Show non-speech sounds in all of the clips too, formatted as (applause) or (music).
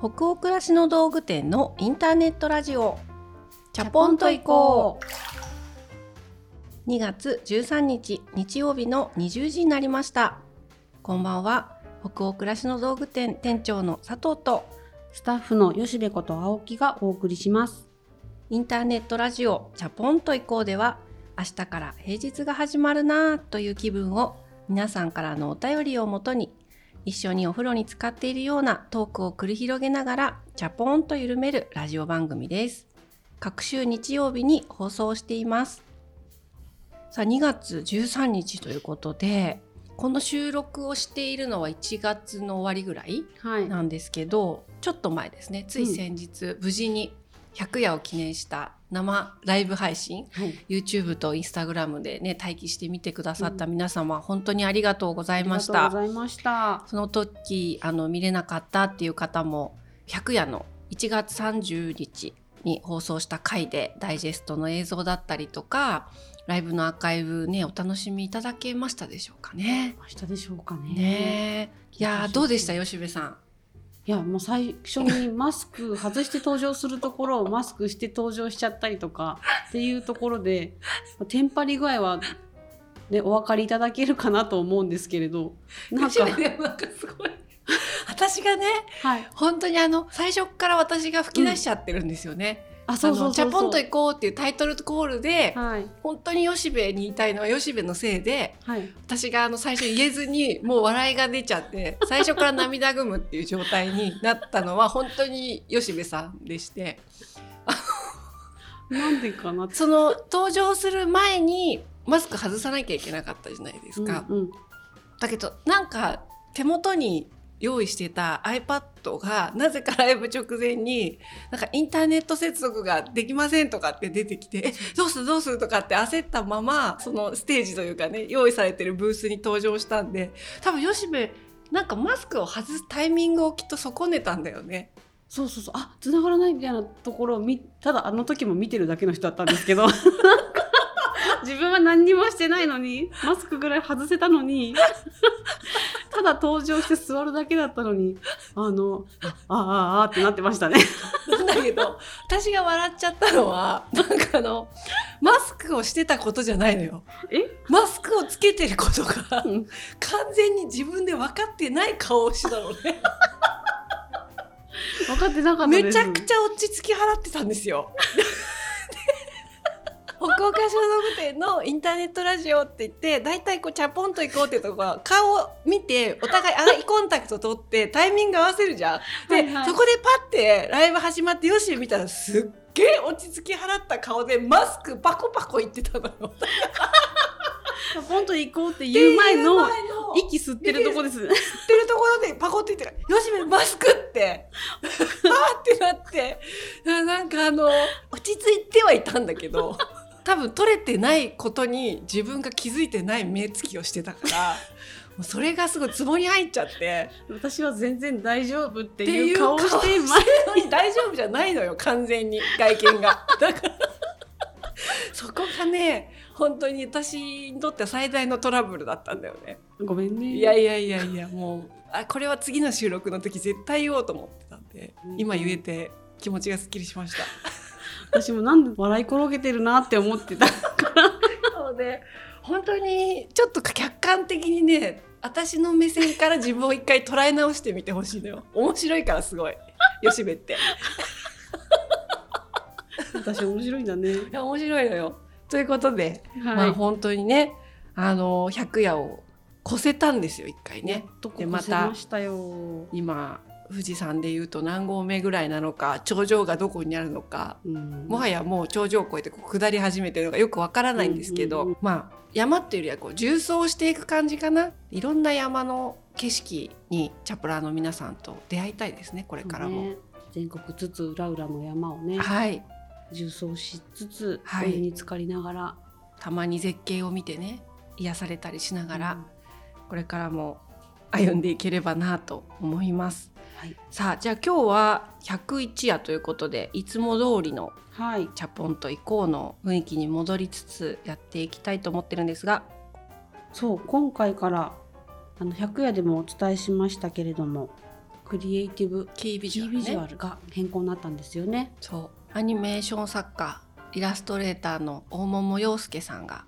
北欧暮らしの道具店のインターネットラジオ。チャポンと行こう。2月13日日曜日の20時になりました。こんばんは。北欧暮らしの道具店店長の佐藤とスタッフの吉部こと青木がお送りします。インターネットラジオチャポンと行こうでは明日から平日が始まるなぁという気分を皆さんからのお便りをもとに一緒にお風呂に浸かっているようなトークを繰り広げながらチャポンと緩めるラジオ番組です。各週日曜日に放送しています。さあ2月13日ということでこの収録をしているのは1月の終わりぐらいはい。なんですけど、ちょっと前ですね。つい先日、無事に100夜を記念した生ライブ配信。はい。YouTube と Instagram でね待機して見てくださった皆様、本当にありがとうございありがとうましたございました。その時あの見れなかったっていう方も100夜の1月30日に放送した回でダイジェストの映像だったりとかライブのアーカイブねお楽しみいただけましたでしょうかね。明日でしょうかね。ね。えいやーどうでした？吉部さん。いやもう最初にマスク外して登場するところをマスクして登場しちゃったりとかっていうところでテンパり具合はねお分かりいただけるかなと思うんですけれどなんか。なんかすごい。(laughs) 私がねはい。本当にあの最初から私が吹き出しちゃってるんですよね。あそうそうチャポンと行こうっていうタイトルコールで、はい。本当に吉部に言いたいのは吉部のせいではい。私があの最初言えずに (laughs) もう笑いが出ちゃって最初から涙ぐむっていう状態になったのは本当に吉部さんでして。(laughs) なんでかな。その登場する前にマスク外さなきゃいけなかったじゃないですか。うんうん。だけどなんか手元に用意してた iPad がなぜかライブ直前になんかインターネット接続ができませんとかって出てきてえどうするどうするとかって焦ったままそのステージというかね用意されてるブースに登場したんで多分吉部なんかマスクを外すタイミングをきっと損ねたんだよね。そうそうそう。あ繋がらないみたいなところを見ただあの時も見てるだけの人だったんですけど (laughs) 自分は何にもしてないのにマスクぐらい外せたのに (laughs) ただ登場して座るだけだったのにあのああああってなってましたね。なんだけど私が笑っちゃったのはなんかあのマスクをしてたことじゃないのよ。え？マスクをつけてることがうん完全に自分で分かってない顔をしてたのね。(laughs) 分かってなかっためです。ちゃくちゃ落ち着き払ってたんですよ。北欧会社道具店のインターネットラジオって言って大体こうチャポンと行こうっていうところは顔を見てお互いアイコンタクト取ってタイミング合わせるじゃん。で、はいはいそこでパッてライブ始まってよし見たらすっげえ落ち着き払った顔でマスクパコパコ言ってたのよ。ポンと行こうって言う前の息吸ってるとこです。ってるところでパコって言ってから「よしめマスク!」って (laughs) あーってなってななんかあの落ち着いてはいたんだけど多分取れてないことに自分が気づいてない目つきをしてたから (laughs) もうそれがすごいツボに入っちゃって私は全然大丈夫っていう顔をして前に大丈夫じゃないのよ完全に外見が。だからそこがね本当に私にとっては最大のトラブルだったんだよね。ごめんね。いやいやいやいやもうあこれは次の収録の時絶対言おうと思ってたんで、うん今言えて気持ちがすっきりしました。私もなんで笑い転げてるなって思ってた。なので本当にちょっと客観的にね私の目線から自分を一回捉え直してみてほしいのよ面白いからすごい吉部って私面白いんだね。いや面白いのよということで、はい。まあ本当にねあの100夜を越せたんですよ一回ねでまこせましたよ。今富士山でいうと何合目ぐらいなのか頂上がどこにあるのかうん。もはやもう頂上を越えてこう下り始めてるのがよくわからないんですけど、うんうんうん。まあ山っていうよりはこう縦走していく感じかな。いろんな山の景色にチャプラーの皆さんと出会いたいですねこれからも。ね。全国津々浦々の山をねはい。縦走しつつ、はい。に浸かりながら。たまに絶景を見てね癒されたりしながら、うん。これからも歩んでいければなと思います。はい。さあじゃあ今日は101夜ということでいつも通りのはい。チャポンと行こうの雰囲気に戻りつつやっていきたいと思ってるんですが。そう今回からあの100夜でもお伝えしましたけれどもクリエイティブキービキービジュアルが変更になったんですよね。そう。アニメーション作家イラストレーターの大桃洋介さんが、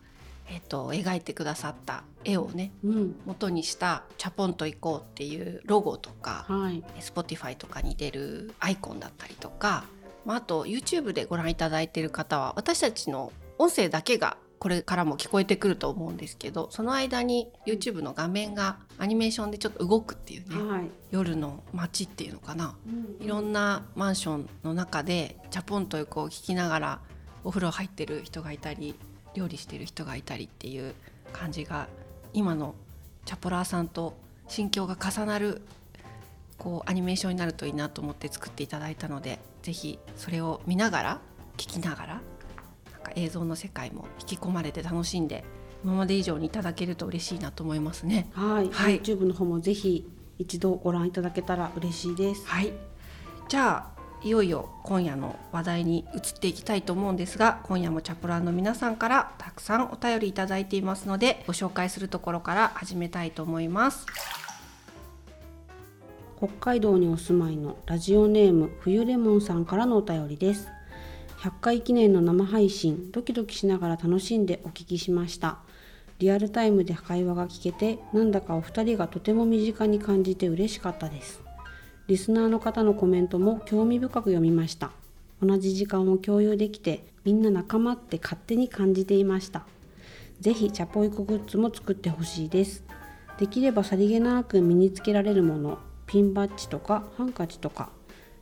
えっと描いてくださった絵をねうん、元にした「チャポンと行こう」っていうロゴとかはい。Spotify とかに出るアイコンだったりとか、まあ、あと YouTube でご覧いただいている方は私たちの音声だけがこれからも聞こえてくると思うんですけどその間に YouTube の画面がアニメーションでちょっと動くっていうねはい。夜の街っていうのかなうんいろんなマンションの中でチャポンというこう聞きながらお風呂入ってる人がいたり料理してる人がいたりっていう感じが今のチャポラーさんと心境が重なるこうアニメーションになるといいなと思って作っていただいたのでぜひそれを見ながら聞きながらなんか映像の世界も引き込まれて楽しんで今まで以上にいただけると嬉しいなと思いますね。はい、はい YouTube の方もぜひ一度ご覧いただけたら嬉しいです。はい。じゃあいよいよ今夜の話題に移っていきたいと思うんですが今夜もチャプラーの皆さんからたくさんお便りいただいていますのでご紹介するところから始めたいと思います。北海道にお住まいのラジオネーム冬レモンさんからのお便りです。100回記念の生配信ドキドキしながら楽しんでお聞きしました。リアルタイムで会話が聞けてなんだかお二人がとても身近に感じて嬉しかったです。リスナーの方のコメントも興味深く読みました。同じ時間を共有できてみんな仲間って勝手に感じていました。ぜひチャポイコグッズも作ってほしいです。できればさりげなく身につけられるものピンバッジとかハンカチとか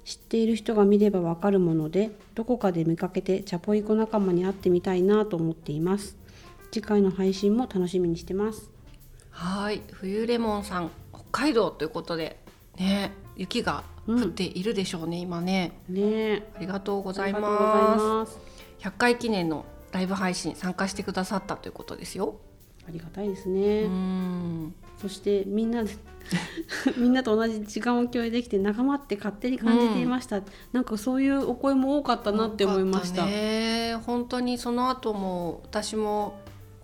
知っている人が見ればわかるものでどこかで見かけてチャポイコ仲間に会ってみたいなと思っています。次回の配信も楽しみにしてます。はい冬レモンさん北海道ということでね。雪が降っているでしょうね、今ね。ね。えありがとうごあざいます。ます。100回記念のライブ配信参加してくださったということですよ。ありがたいですうね、ん。そしてみんなで (laughs) みんなと同じ時間を共有できて仲間って勝手に感じていました、なんかそういうお声も多かったなって思いましたね。本当にその後も私も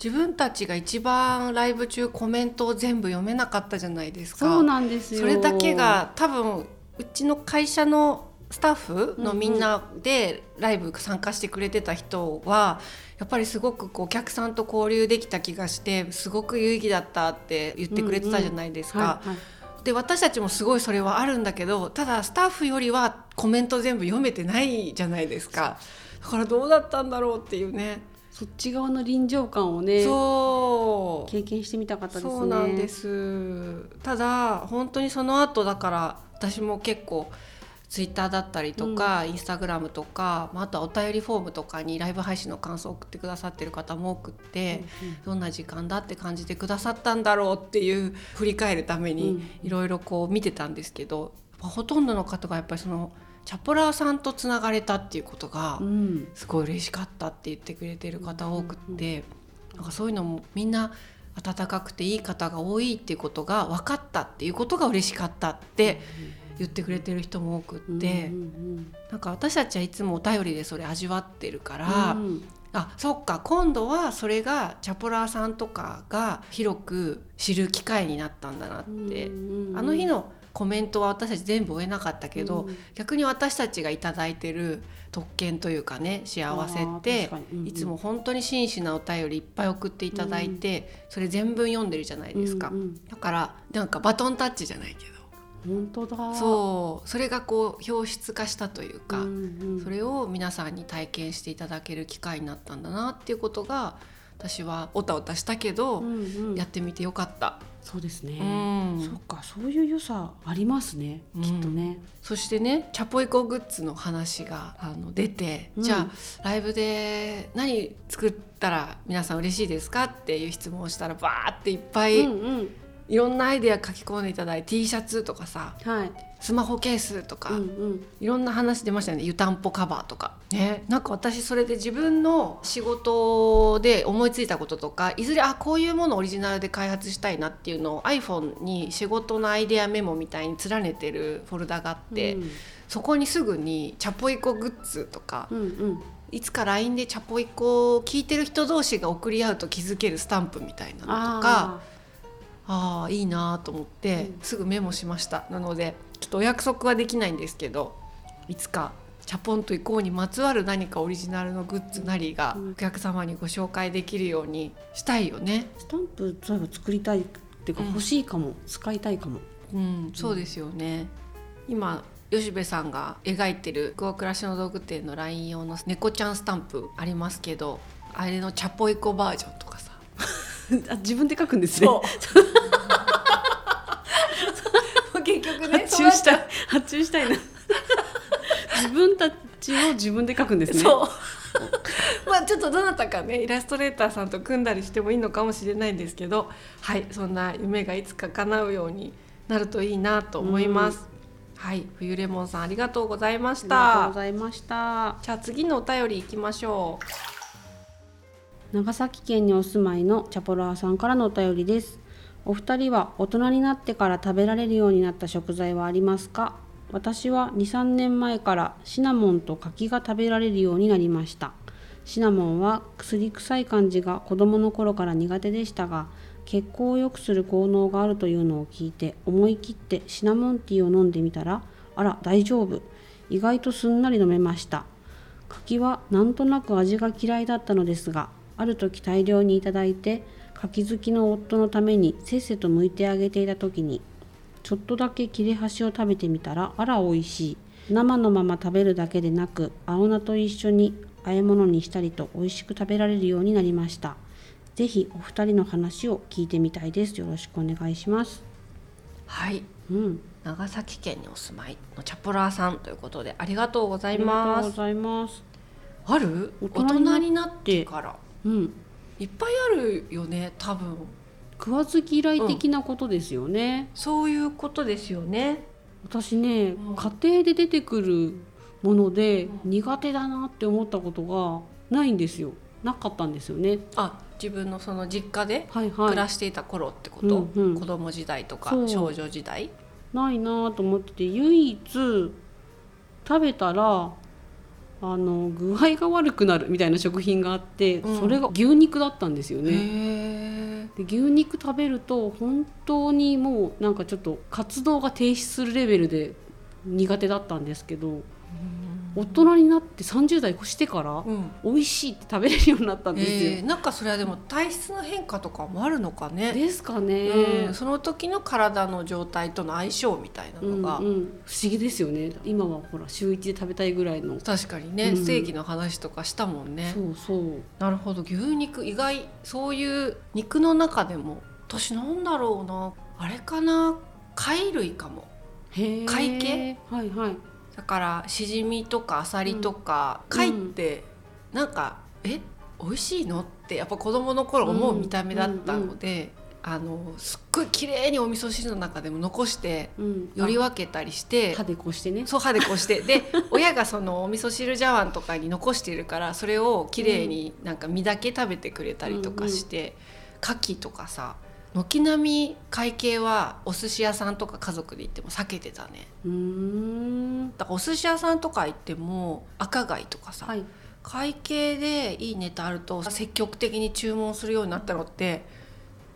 自分たちが一番ライブ中コメントを全部読めなかったじゃないですか。そうなんですよ。それだけが多分うちの会社のスタッフのみんなでライブ参加してくれてた人はやっぱりすごくこうお客さんと交流できた気がしてすごく有意義だったって言ってくれてたじゃないですか。で私たちもすごいそれはあるんだけどただスタッフよりはコメント全部読めてないじゃないですか。だからどうだったんだろうっていうねそっち側の臨場感をねそう。経験してみたかったですね。そうなんです。ただ本当にその後だから私も結構ツイッターだったりとか、インスタグラムとか、まあ、あとはお便りフォームとかにライブ配信の感想を送ってくださってる方も多くって、どんな時間だって感じてくださったんだろうっていう振り返るためうん。にいろいろこう見てたんですけど、ほとんどの方がやっぱりそのチャポラーさんとつながれたっていうことがうん。すごい嬉しかったって言ってくれてる方多くって、なんかそういうのもみんな温かくていい方が多いっていうことが分かったっていうことが嬉しかったって言ってくれてる人も多くって、なんか私たちはいつもお便りでそれ味わってるから、うんあそっか今度はそれがチャポラーさんとかが広く知る機会になったんだなって、あの日のコメントは私たち全部追えなかったけど、うん。逆に私たちが頂いてる特権というかね幸せってうんうん。いつも本当に真摯なお便りいっぱい送っていただいて、それ全文読んでるじゃないですか、うんうん。だからなんかバトンタッチじゃないけ本当だ。どそう。それがこう表出化したというか、うんうん。それを皆さんに体験していただける機会になったんだなっていうことが私はおたおたしたけど、うんうん。やってみてよかった。そうですね、うん。そっかそういう良さありますね、うん。きっとね。そしてねチャポイコグッズの話があの出て、うん。じゃあライブで何作ったら皆さん嬉しいですかっていう質問をしたらバーっていっぱい、うんうんいろんなアイデア書き込んでいただいて T シャツとかさはいスマホケースとか、うんうん。いろんな話出ましたよね。湯たんぽカバーとか。ね、なんか私それで自分の仕事で思いついたこととかいずれあこういうものをオリジナルで開発したいなっていうのを iPhone に仕事のアイデアメモみたいに連ねてるフォルダがあって、うん。そこにすぐにチャポイコグッズとか、うんうん。いつか LINE でチャポイコを聞いてる人同士が送り合うと気づけるスタンプみたいなのとかああいいなと思って、うん。すぐメモしました。なのでちょっとお約束はできないんですけどいつかチャポンと行こうにまつわる何かオリジナルのグッズなりがうん。お客様にご紹介できるようにしたいよね。スタンプそういえば作りたいっていうかうん欲しいかも、使いたいかも。うん、そうですよね。今吉部さんが描いてる福岡暮らしの道具店の LINE 用の猫ちゃんスタンプありますけどあれのチャポイコバージョンとかさ。(laughs) あ自分で書くんですねね発注したい発注したいな。(laughs) 自分たちを自分で書くんですね。そう。(laughs) まあちょっとどなたかねイラストレーターさんと組んだりしてもいいのかもしれないんですけどはいそんな夢がいつか叶うようになるといいなと思います、はい冬レモンさんありがとうございましありがとうたございました。じゃあ次のお便りいきましょう。長崎県にお住まいのチャポラーさんからのお便りですお二人は大人になってから食べられるようになった食材はありますか？私は23年前からシナモンと柿が食べられるようになりました。シナモンは薬臭い感じが子供の頃から苦手でしたが血行を良くする効能があるというのを聞いて思い切ってシナモンティーを飲んでみたらあら大丈夫。意外とすんなり飲めました。柿はなんとなく味が嫌いだったのですがある時大量にいただいて柿好きの夫のためにせっせと剥いてあげていた時にちょっとだけ切れ端を食べてみたらあら美味しい。生のまま食べるだけでなく青菜と一緒に和え物にしたりと美味しく食べられるようになりました。ぜひお二人の話を聞いてみたいです。よろしくお願いします。はい。うん。長崎県にお住まいのチャポラーさんということでありがとうございありがとうますございます。ある？大人になってから。うんいっぱいあるよね多分。食わず嫌い的なことですよね、そういうことですよね。私ね、うん。家庭で出てくるもので苦手だなって思ったことがないんですよ。なかったんですよね。あ自分のその実家で暮らしていた頃ってこと、うんうん。子供時代とか少女時代？ないなと思ってて唯一食べたらあの具合が悪くなるみたいな食品があって、うん。それが牛肉だったんですよね。で牛肉食べると本当にもうなんかちょっと活動が停止するレベルで苦手だったんですけど大人になって30代越してからうん。美味しいって食べれるようになったんですよ。えーなんかそれはでも体質の変化とかもあるのかね、ですかね、うん、その時の体の状態との相性みたいなうんのが、うん不思議ですよね。今はほら週一で食べたいぐらいの、確かにね、うん。正義の話とかしたもんね。そうそう。なるほど。牛肉意外そういう肉の中でも私なんだろうな。あれかな。貝類かも。貝系？はいはいだからしじみとかあさりとか、うん。貝ってなんかえ美味しいのってやっぱ子供の頃思う見た目だったので、あのすっごい綺麗にお味噌汁の中でも残してうん。より分けたりして歯でこしてね。そう歯でこうして。で親がそのお味噌汁茶碗とかに残してるからそれをきれいになんか身だけ食べてくれたりとかして、牡蠣とかさ軒並み会計はお寿司屋さんとか家族で行っても避けてたね。うーん。だからお寿司屋さんとか行っても赤貝とかさ、はい。会計でいいネタあると積極的に注文するようになったのって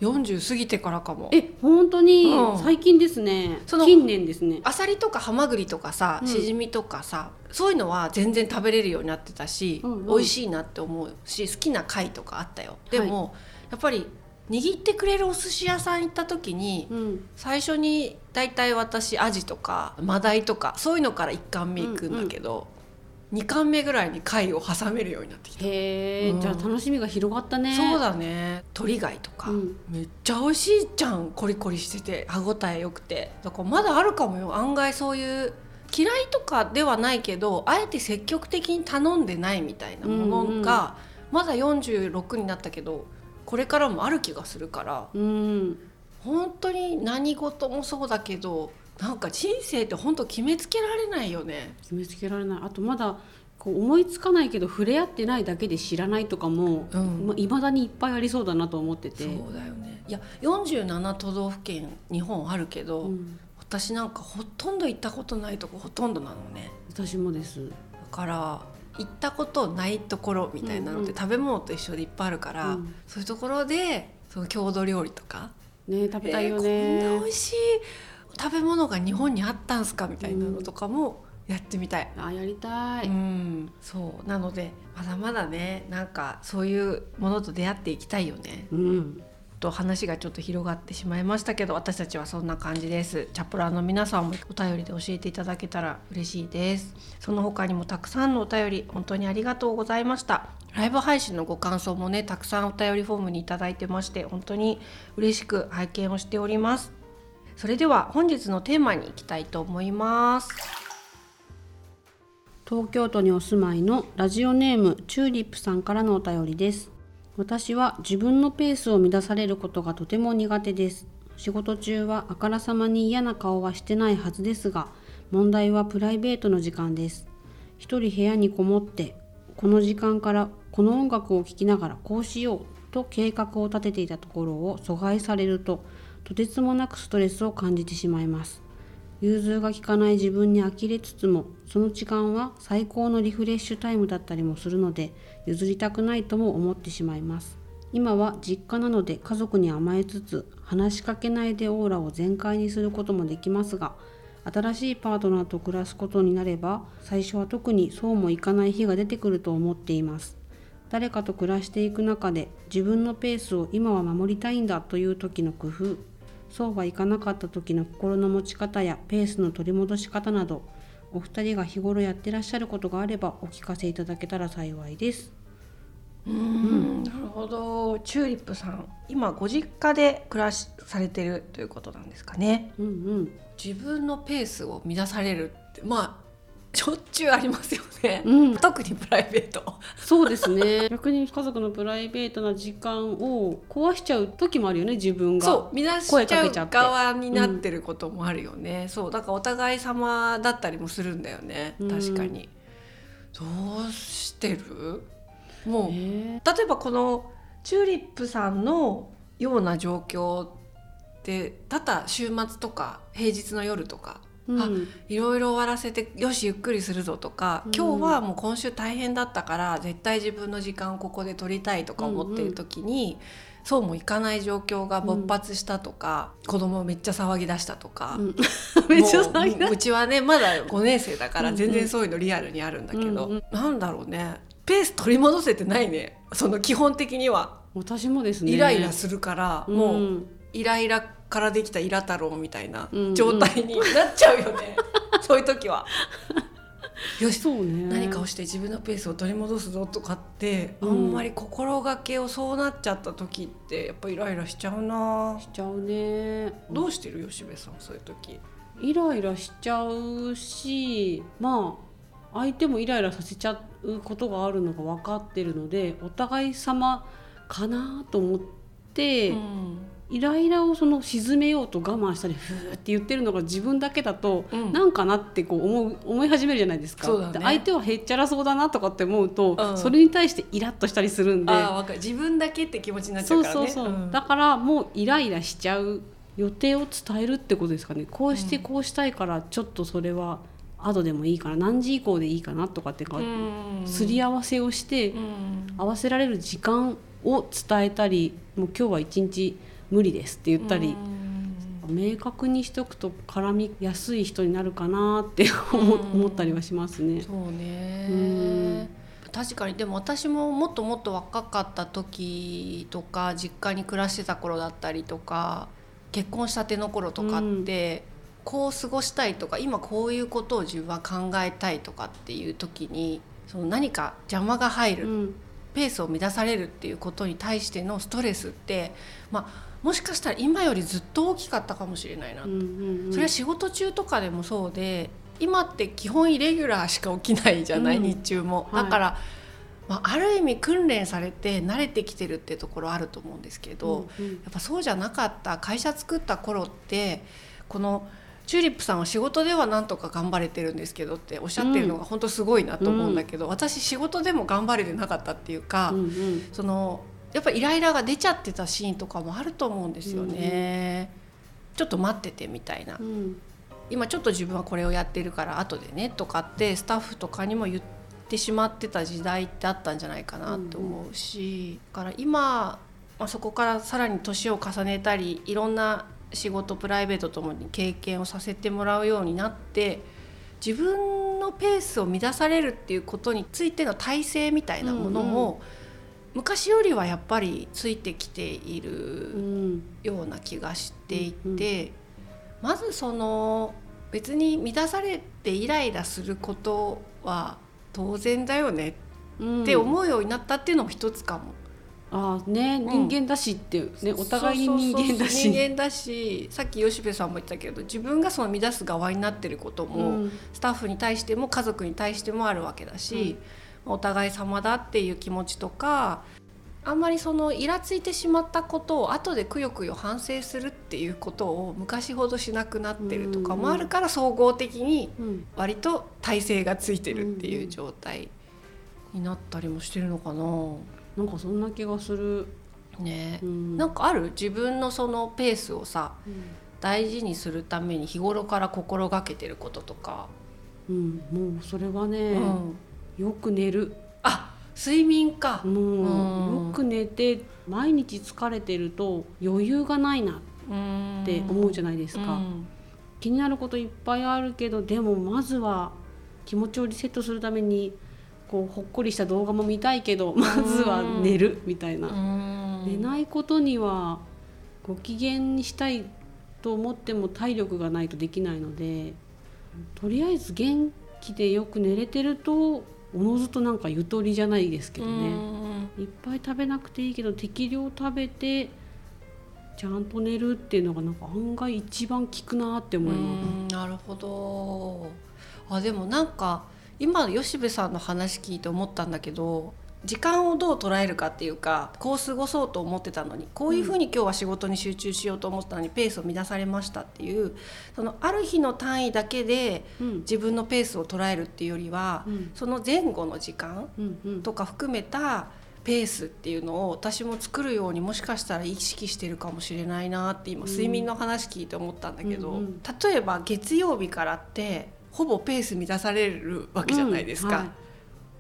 40過ぎてからかも。え本当にうん。最近ですね、その近年ですね。アサリとかハマグリとかさ、うん。しじみとかさそういうのは全然食べれるようになってたし、うんうん。美味しいなって思うし好きな貝とかあったよ。でも、やっぱり握ってくれるお寿司屋さん行った時にうん。最初に大体私アジとかマダイとかそういうのから1貫目行くんだけど、2貫目ぐらいに貝を挟めるようになってきた、へえ、うん。じゃあ楽しみが広がったね。そうだね。鳥貝とか、うん。めっちゃ美味しいじゃん。コリコリしてて歯ごたえよくて。だからまだあるかもよ。案外そういう嫌いとかではないけどあえて積極的に頼んでないみたいなものが、まだ46になったけどこれからもある気がするからうん本当に何事もそうだけどなんか人生って本当決めつけられないよね。決めつけられない。あとまだこう思いつかないけど触れ合ってないだけで知らないとかも、うん。まあ、未だにいっぱいありそうだなと思ってて。そうだよね。いや47都道府県日本あるけど、うん。私なんかほとんど行ったことないとこほとんどなのね。私もです。だから行ったことないところみたいなのっうんうん。て食べ物と一緒でいっぱいあるから、うん。そういうところでその郷土料理とか？ね食べたいよえーこんねな、美味しい食べ物が日本にあったんすかみたいなのとかもやってみたい。あやりたい、うん、そう。なのでまだまだねなんかそういうものと出会っていきたいよね。うん、と話がちょっと広がってしまいましたけど私たちはそんな感じです。チャプラーの皆さんもお便りで教えていただけたら嬉しいです。その他にもたくさんのお便り本当にありがとうございました。ライブ配信のご感想もねたくさんお便りフォームにいただいてまして本当に嬉しく拝見をしております。それでは本日のテーマに行きたいと思います。東京都にお住まいのラジオネームチューリップさんからのお便りです。私は自分のペースを乱されることがとても苦手です。仕事中はあからさまに嫌な顔はしてないはずですが問題はプライベートの時間です。一人部屋にこもってこの時間からこの音楽を聴きながらこうしようと計画を立てていたところを阻害されるととてつもなくストレスを感じてしまいます。融通が利かない自分に呆れつつもその時間は最高のリフレッシュタイムだったりもするので譲りたくないとも思ってしまいます。今は実家なので家族に甘えつつ話しかけないでオーラを全開にすることもできますが新しいパートナーと暮らすことになれば最初は特にそうもいかない日が出てくると思っています。誰かと暮らしていく中で自分のペースを今は守りたいんだという時の工夫そうはいかなかった時の心の持ち方やペースの取り戻し方などお二人が日頃やってらっしゃることがあればお聞かせいただけたら幸いです。うんなるほどチューリップさん今ご実家で暮らしされてるということなんですかねうんうん。自分のペースを乱されるってまあしょっちゅうありますよね、うん、特にプライベート。そうですね。(laughs) 逆に家族のプライベートな時間を壊しちゃう時もあるよね、自分が。そう乱しちゃう側になってることもあるよね、そうだからお互い様だったりもするんだよね。うん。確かに、どうしてる？もうえ。例えばこのチューリップさんのような状況ってただ週末とか平日の夜とかーあいろいろ終わらせてよしゆっくりするぞとか、うん。今日はもう今週大変だったから絶対自分の時間をここで取りたいとか思ってる時に、そうもいかない状況が勃発したとか、子供めっちゃ騒ぎ出したとか、うん。(laughs) めっちゃ騒ぎだうちはねまだ5年生だからうんうん。全然そういうのリアルにあるんだけど、うんうん。なんだろうね。ペース取り戻せてないね。その基本的には。私もですね。イライラするから、うん。もうイライラからできたイラ太郎みたいなうん。状態になっちゃうよね、(laughs) そういう時は。よしそうね。何かをして自分のペースを取り戻すぞとかって、うん。あんまり心がけをそうなっちゃった時ってやっぱイライラしちゃうな。しちゃうね。どうしてる？吉部さんそういう時。イライラしちゃうしまあ相手もイライラさせちゃうことがあるのが分かってるのでお互い様かなと思って、うんイライラをその鎮めようと我慢したりふーって言ってるのが自分だけだと、うん。なんかなってこう思う思い始めるじゃないですか。ね。で相手はへっちゃらそうだなとかって思うと、うん。それに対してイラッとしたりするんで。ああわかる。自分だけって気持ちになっちゃそううからね。そうそう、ん。だからもうイライラしちゃう予定を伝えるってことですかね。こうしてうん。こうしたいからちょっとそれは後でもいいかな何時以降でいいかなとかってか、うん。すり合わせをして、うん。合わせられる時間を伝えたりもう今日は一日無理ですって言ったり、明確にしておくと絡みやすい人になるかなって (laughs) 思,、ったりはしますね。そうね。うん。確かにでも私ももっともっと若かった時とか実家に暮らしてた頃だったりとか結婚したての頃とかって、こう過ごしたいとか今こういうことを自分は考えたいとかっていう時にその何か邪魔が入る、うん。ペースを乱されるっていうことに対してのストレスって、まあ、もしかしたら今よりずっと大きかったかもしれないな。うんうんうん。それは仕事中とかでもそうで今って基本イレギュラーしか起きないじゃない、うん。日中も。はい。だから、まあ、ある意味訓練されて慣れてきてるってところあると思うんですけど、うんうん。やっぱそうじゃなかった会社作った頃ってこのチューリップさんは仕事ではなんとか頑張れてるんですけどっておっしゃってるのが本当すごいなと思うんだけど、私仕事でも頑張れてなかったっていうか、うんうん。そのやっぱイライラが出ちゃってたシーンとかもあると思うんですよね。ちょっと待っててみたいな。うん。今ちょっと自分はこれをやってるから後でねとかってスタッフとかにも言ってしまってた時代ってあったんじゃないかなって思うし、だから今、まあ、そこからさらに年を重ねたりいろんな仕事プライベートともに経験をさせてもらうようになって自分のペースを乱されるっていうことについての体制みたいなものも、昔よりはやっぱりついてきているような気がしていて、まずその別に乱されてイライラすることは当然だよねって思うようになったっていうのも一つかも。ああね、人間だしっていうね、お互いに人間だし。人間だしさっき吉部さんも言ったけど自分がその乱す側になってることも、うん、スタッフに対しても家族に対してもあるわけだし、うん、お互い様だっていう気持ちとかあんまりそのイラついてしまったことを後でくよくよ反省するっていうことを昔ほどしなくなってるとかもあるから総合的に割と体勢がついてるっていう状態になったりもしてるのかな。なんかそんな気がする。ね、うん、なんかある？自分のそのペースをさ、うん、大事にするために日頃から心がけてることとか。うん、もうそれはね、うん、よく寝る。あ睡眠か。もうよく寝て毎日疲れてると余裕がないなって思うじゃないですか。気になることいっぱいあるけどでもまずは気持ちをリセットするためにこうほっこりした動画も見たいけどまずは寝るみたいな。寝ないことにはご機嫌にしたいと思っても体力がないとできないのでとりあえず元気でよく寝れてるとおのずとなんかゆとりじゃないですけどね。いっぱい食べなくていいけど適量食べてちゃんと寝るっていうのがなんか案外一番効くなって思います。なるほど。あでもなんか今吉部さんの話聞いて思ったんだけど時間をどう捉えるかっていうかこう過ごそうと思ってたのにこういうふうに今日は仕事に集中しようと思ったのにペースを乱されましたっていうそのある日の単位だけで自分のペースを捉えるっていうよりは、うん、その前後の時間とか含めたペースっていうのを私も作るようにもしかしたら意識してるかもしれないなって今睡眠の話聞いて思ったんだけど、うんうん、例えば月曜日からってほぼペース乱されるわけじゃないですか。うんはい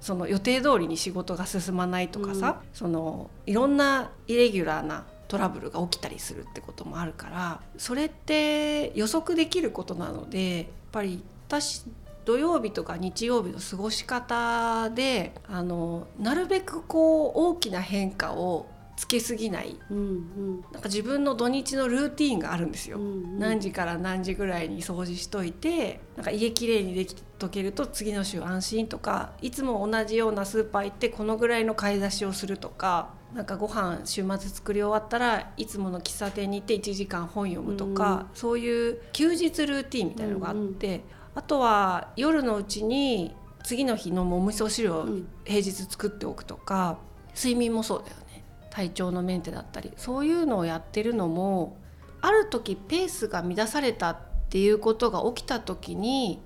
その予定通りに仕事が進まないとかさ、うん、そのいろんなイレギュラーなトラブルが起きたりするってこともあるからそれって予測できることなのでやっぱり私土曜日とか日曜日の過ごし方であのなるべくこう大きな変化をつけすぎない、うんうん、なんか自分の土日のルーティンがあるんですよ、うんうん、何時から何時ぐらいに掃除しといてなんか家きれいにできとけると次の週安心とかいつも同じようなスーパー行ってこのぐらいの買い出しをするとかなんかご飯週末作り終わったらいつもの喫茶店に行って1時間本読むとか、うん、そういう休日ルーティンみたいなのがあって、うんうん、あとは夜のうちに次の日のお味噌汁を平日作っておくとか、睡眠もそうだよね。体調のメンテだったりそういうのをやってるのもある時ペースが乱されたっていうことが起きた時に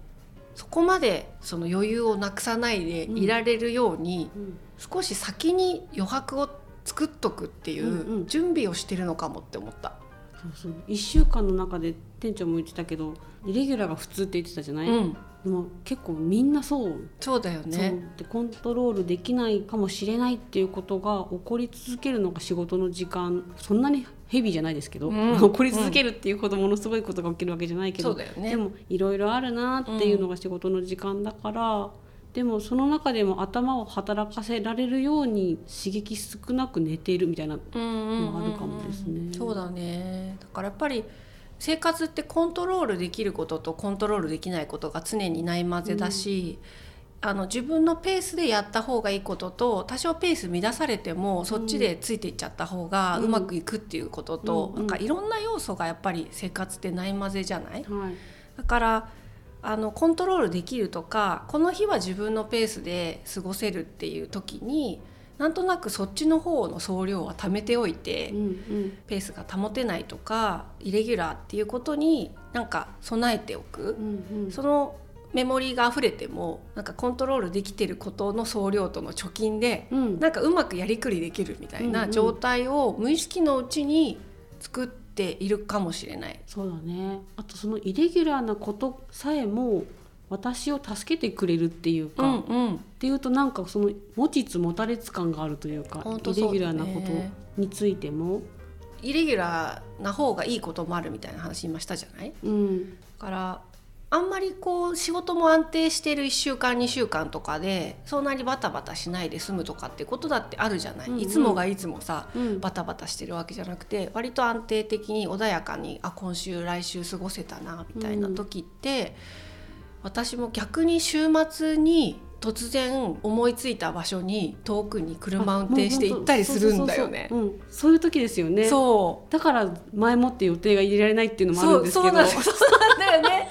そこまでその余裕をなくさないでいられるように、うん。うん、少し先に余白を作っとくっていう準備をしてるのかもって思った。そうそう。1週間の中で店長も言ってたけどイレギュラーが普通って言ってたじゃない、うん、でも結構みんなそう。そうだよね。でコントロールできないかもしれないっていうことが起こり続けるのが仕事の時間。そんなにヘビーじゃないですけど、うん、起こり続けるっていうほどものすごいことが起きるわけじゃないけど、ね、でもいろいろあるなっていうのが仕事の時間だから、うん、でもその中でも頭を働かせられるように刺激少なく寝ているみたいなのがあるかもですね。そうだね。だからやっぱり生活ってコントロールできることとコントロールできないことが常にないまぜだし、うん、あの自分のペースでやった方がいいことと多少ペース乱されてもそっちでついていっちゃった方がうまくいくっていうことと、うん、なんかいろんな要素がやっぱり生活ってないまぜじゃない、はい、だからあのコントロールできるとかこの日は自分のペースで過ごせるっていう時になんとなくそっちの方の総量は貯めておいて、うんうん、ペースが保てないとかイレギュラーっていうことになんか備えておく、うんうん、そのメモリーが溢れてもなんかコントロールできてることの総量との貯金で、うん、なんかうまくやりくりできるみたいな状態を無意識のうちに作っているかもしれない。そうだね。あとそのイレギュラーなことさえも私を助けてくれるっていうか、うんうん、っていうとなんかその持ちつ持たれつ感があるというか、ね、イレギュラーなことについても。イレギュラーな方がいいこともあるみたいな話今したじゃない？うん。だからあんまりこう仕事も安定してる1週間2週間とかでそんなにバタバタしないで済むとかってことだってあるじゃない、うんうん。いつもがいつもさうん。バタバタしてるわけじゃなくて割と安定的に穏やかにあ今週来週過ごせたなみたいな時って、私も逆に週末に突然思いついた場所に遠くに車運転して行ったりするんだよね。そういう時ですよね。そう。だから前もって予定が入れられないっていうのもあるんですけど。そうなんだよね。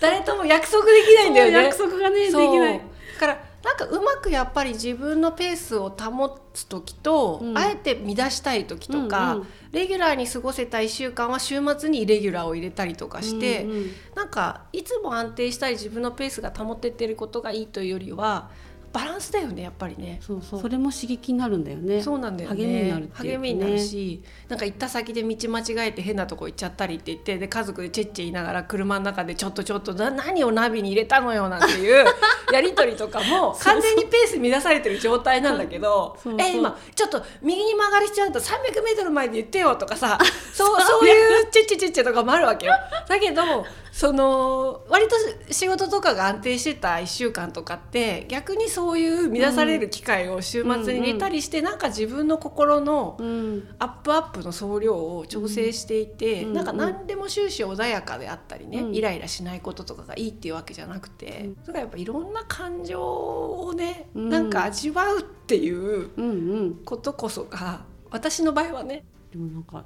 誰とも約束できないんだよね。約束がねできない。だからなんかうまくやっぱり自分のペースを保つ時と、うん。あえて乱したい時とか、うんうん。レギュラーに過ごせた1週間は週末にイレギュラーを入れたりとかして、うんうんなんかいつも安定したり自分のペースが保ててることがいいというよりはバランスだよねやっぱりね。そうそう。それも刺激になるんだよね。そうなんだよね。励みになるね。励みになるしなんか行った先で道間違えて変なとこ行っちゃったりって言ってで家族でチェッチェ言いながら車の中でちょっとちょっとな何をナビに入れたのよなんていう (laughs) やり取りとかも完全にペース乱されてる状態なんだけどそうえ今ちょっと右に曲がりしちゃうと 300m 前で言ってよとかさそう (laughs) そう。いうチェッチェチェッチェとかもあるわけよ。だけどその割と仕事とかが安定してた1週間とかって逆にそういう乱される機会を週末に入れたりして、なんか自分の心のうん。アップアップの総量を調整していて、うん。なんか何でも終始穏やかであったりね、うん。イライラしないこととかがいいっていうわけじゃなくて、うん。だからやっぱいろんな感情をね、うん。なんか味わうっていううんうん。ことこそが私の場合はねでもなんか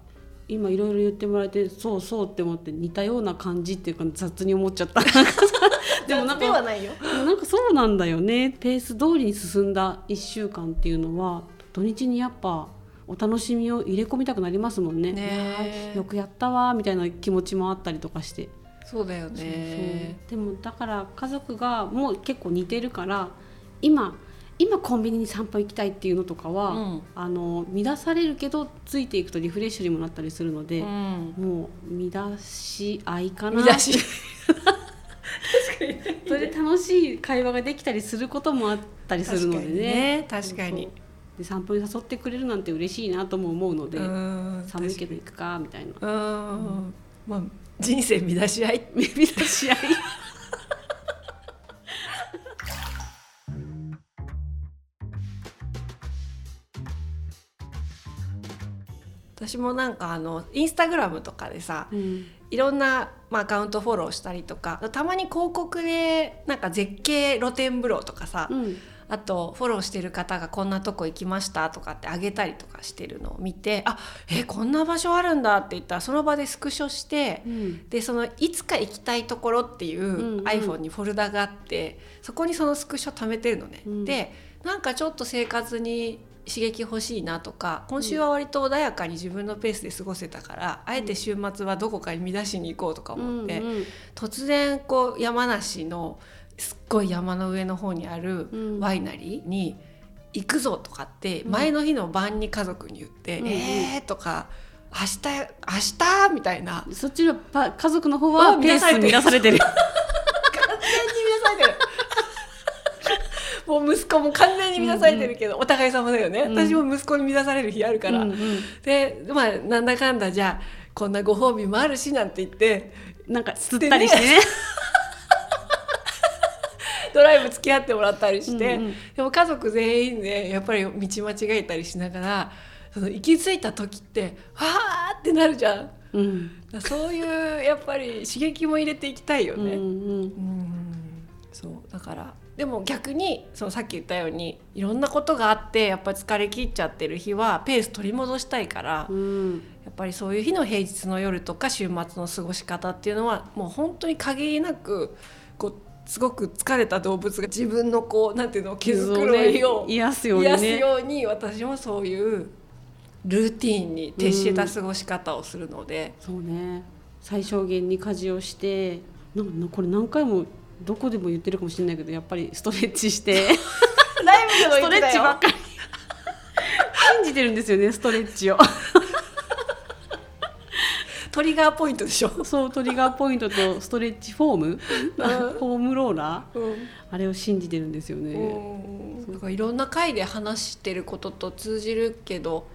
今いろいろ言ってもらえてそうそうって思って似たような感じっていうか雑に思っちゃった (laughs) でもなんかないよ。でもなんかそうなんだよねペース通りに進んだ1週間っていうのは土日にやっぱお楽しみを入れ込みたくなりますもんね。ねよくやったわーみたいな気持ちもあったりとかして、そうだよね。そうでもだから家族がもう結構似てるから今今コンビニに散歩行きたいっていうのとかは、うん。あの乱されるけどついていくとリフレッシュにもなったりするので、うん。もう乱し合いかな。見出し。(laughs) それで楽しい会話ができたりすることもあったりするのでね。確かにね。で散歩に誘ってくれるなんて嬉しいなとも思うので、うん。寒いけど行くかみたいな。うん、まあ人生乱し合い。見出し合い (laughs) 私もなんかあのインスタグラムとかでさうん。いろんな、まあ、アカウントフォローしたりとかたまに広告でなんか絶景露天風呂とかさ、うん。あとフォローしてる方がこんなとこ行きましたとかってあげたりとかしてるのを見てあえこんな場所あるんだって言ったらその場でスクショしてうん。でそのいつか行きたいところっていんううん。iPhone にフォルダがあってそこにそのスクショ貯めてるのね。うん。でなんかちょっと生活に刺激欲しいなとか今週は割と穏やかに自分のペースで過ごせたから、あえて週末はどこかに乱しに行こうとか思って、うんうん突然こう山梨のすっごい山の上の方にあるうん。ワイナリーに行くぞとかって前の日の晩に家族に言って「うん。えー」とか「明日明日」みたいな。そっちのパ家族の方あはペース乱されてる完全に乱されてるもう息子も完全に乱されてるけど、お互い様だよね、うん。私も息子に乱される日あるから、うんうん。でまあなんだかんだじゃあこんなご褒美もあるしなんて言ってなんか釣ったりしてね。(laughs) ドライブ付き合ってもらったりして、うんうん。でも家族全員でやっぱり道間違えたりしながらその行き着いた時ってわーってなるじゃん。うん。そういうやっぱり刺激も入れていきたいよね。うんうん。うん。そうだからでも逆にそのさっき言ったようにいろんなことがあってやっぱり疲れ切っちゃってる日はペース取り戻したいから、うん。やっぱりそういう日の平日の夜とか週末の過ごし方っていうのはもう本当に限りなくこうすごく疲れた動物が自分のこうなんていうの毛づくろいをね。癒すように癒すねように私もそういうルーティンに徹した過ごし方をするので、そうね。最小限に家事をしてなんなこれ何回もどこでも言ってるかもしれないけどやっぱりストレッチして。ライブでもストレ言ってたよ。ッチばっかり。信じてるんですよねストレッチを。トリガーポイントでしょ。そうトリガーポイントとストレッチフォーム。フォームローラー。うん。あれを信じてるんですよね、うん。だからいろんな回で話してることと通じるけど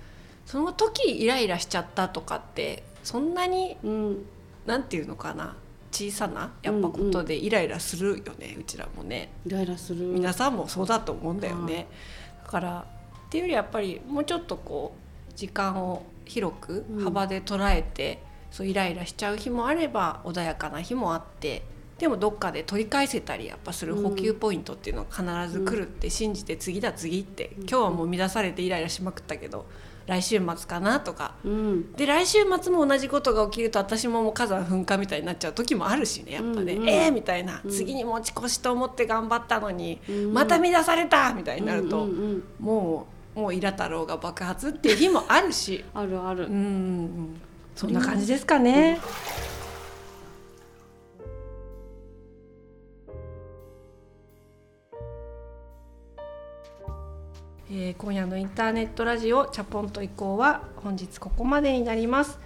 その時イライラしちゃったとかってそんなにうん。なんていうのかな小さなやっぱことでイライラするよね、うちらもね。イライラする。皆さんもそうだと思うんだよね、はい。だからっていうよりやっぱりもうちょっとこう時間を広くうん。幅で捉えて、そうイライラしちゃう日もあれば穏やかな日もあってでもどっかで取り返せたりやっぱする補給ポイントっていうのが必ず来るって信じて次だ次って、今日はもう乱されてイライラしまくったけど来週末かなとか。うん。で来週末も同じことが起きると私ももう火山噴火みたいになっちゃう時もあるしねやっぱね、うんうん。えーみたいな、うん。次に持ち越しと思って頑張ったのに、うん。また乱されたみたいになると、うんうんうん。もうもうイラ太郎が爆発っていう日もあるし。あるある、うんそんな感じですかね。えー今夜のインターネットラジオチャポンと移行は本日ここまでになります。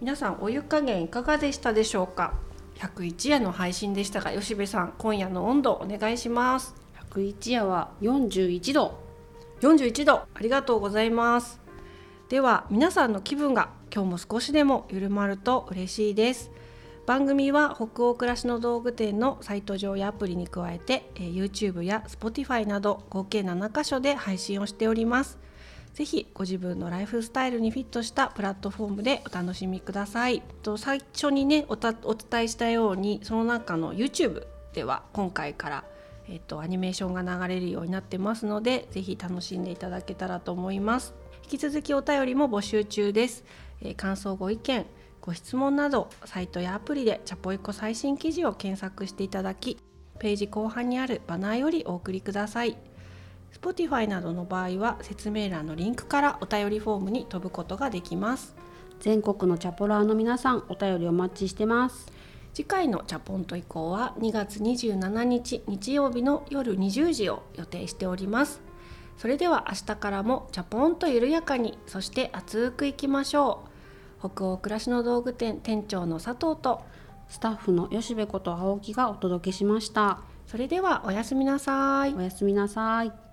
皆さんお湯加減いかがでしたでしょうか？101夜の配信でしたが吉部さん今夜の温度お願いします。101夜は41度。41度。ありがとうございます。では皆さんの気分が今日も少しでも緩まると嬉しいです番組は北欧暮らしの道具店のサイト上やアプリに加えてえ YouTube や Spotify など合計7カ所で配信をしております。ぜひご自分のライフスタイルにフィットしたプラットフォームでお楽しみください。と最初にねおたお伝えしたようにその中の YouTube では今回からえっと、アニメーションが流れるようになってますのでぜひ楽しんでいただけたらと思います。引き続きお便りも募集中です、えー感想ご意見ご質問などサイトやアプリでチャポイコ最新記事を検索していただきページ後半にあるバナーよりお送りください。Spotify などの場合は説明欄のリンクからお便りフォームに飛ぶことができます。全国のチャポラーの皆さんお便りお待ちしてます。次回のチャポンと以降は2月27日日曜日の夜20時を予定しております。それでは明日からもチャポンと緩やかにそして熱くいきましょう北欧暮らしの道具店店長の佐藤とスタッフの吉部こと青木がお届けしました。それではおやすみなさい。おやすみなさい